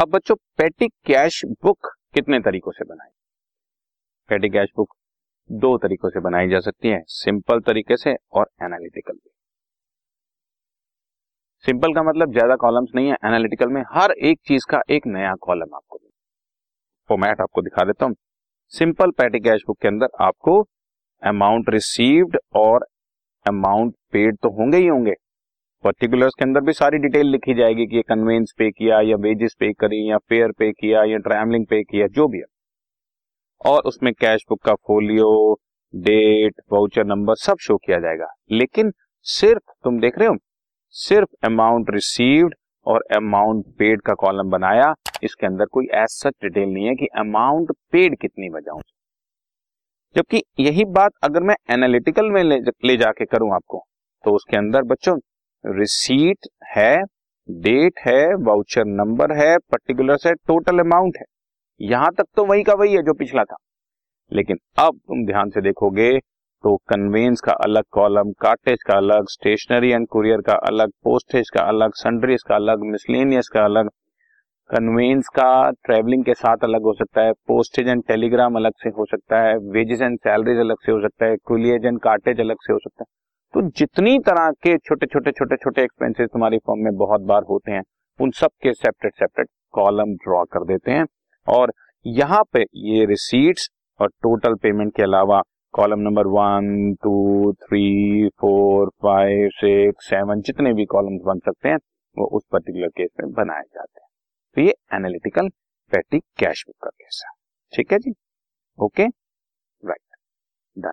अब बच्चों पेटी कैश बुक कितने तरीकों से बनाई? पेटी कैश बुक दो तरीकों से बनाई जा सकती है सिंपल तरीके से और एनालिटिकल सिंपल का मतलब ज़्यादा कॉलम्स नहीं है एनालिटिकल में हर एक चीज़ का एक नया कॉलम आपको फॉर्मेट आपको दिखा देता हूँ। सिंपल पैटी कैश बुक के अंदर आपको अमाउंट रिसीव्ड और अमाउंट पेड तो होंगे ही होंगे। पर्टिकुलर्स के अंदर भी सारी डिटेल लिखी जाएगी कि ये कन्वेंस पे किया या वेजेस पे करी या फेयर पे किया या ट्रैवलिंग पे किया जो भी है। और उसमें कैश बुक का फोलियो डेट वाउचर नंबर सब शो किया जाएगा। लेकिन सिर्फ़ तुम देख रहे हो सिर्फ़ अमाउंट रिसीव्ड और अमाउंट पेड का कॉलम बनाया इसके अंदर कोई ऐसा सच डिटेल नहीं है कि अमाउंट पेड कितनी बजाऊं। जबकि यही बात अगर मैं एनालिटिकल में ले, ले जाके करूँ आपको तो उसके अंदर बच्चों रिसीट है डेट है वाउचर नंबर है पर्टिकुलर से टोटल अमाउंट है। यहाँ तक तो वही का वही है जो पिछला था। लेकिन अब तुम ध्यान से देखोगे तो कन्वेंस का अलग कॉलम कार्टेज का अलग स्टेशनरी एंड कुरियर का अलग पोस्टेज का अलग सन्ड्रीज का अलग मिसलेनियस का अलग। कन्वेंस का ट्रेवलिंग के साथ अलग हो सकता है पोस्टेज एंड टेलीग्राम अलग से हो सकता है वेजेस एंड सैलरीज अलग से हो सकता है कुलियज एंड कार्टेज अलग से हो सकता है। तो जितनी तरह के छोटे छोटे छोटे छोटे एक्सपेंसेस तुम्हारी फॉर्म में बहुत बार होते हैं, उन सब के सेपरेट सेपरेट कॉलम ड्रॉ कर देते हैं। और यहाँ पे ये रिसीट्स और टोटल पेमेंट के अलावा column number one two three four five six seven जितने भी कॉलम बन सकते हैं, वो उस पर्टिकुलर केस में बनाए जाते हैं। तो ये एनालिटिकल पैटी कैश बुक का केस है। ठीक है जी? Okay right done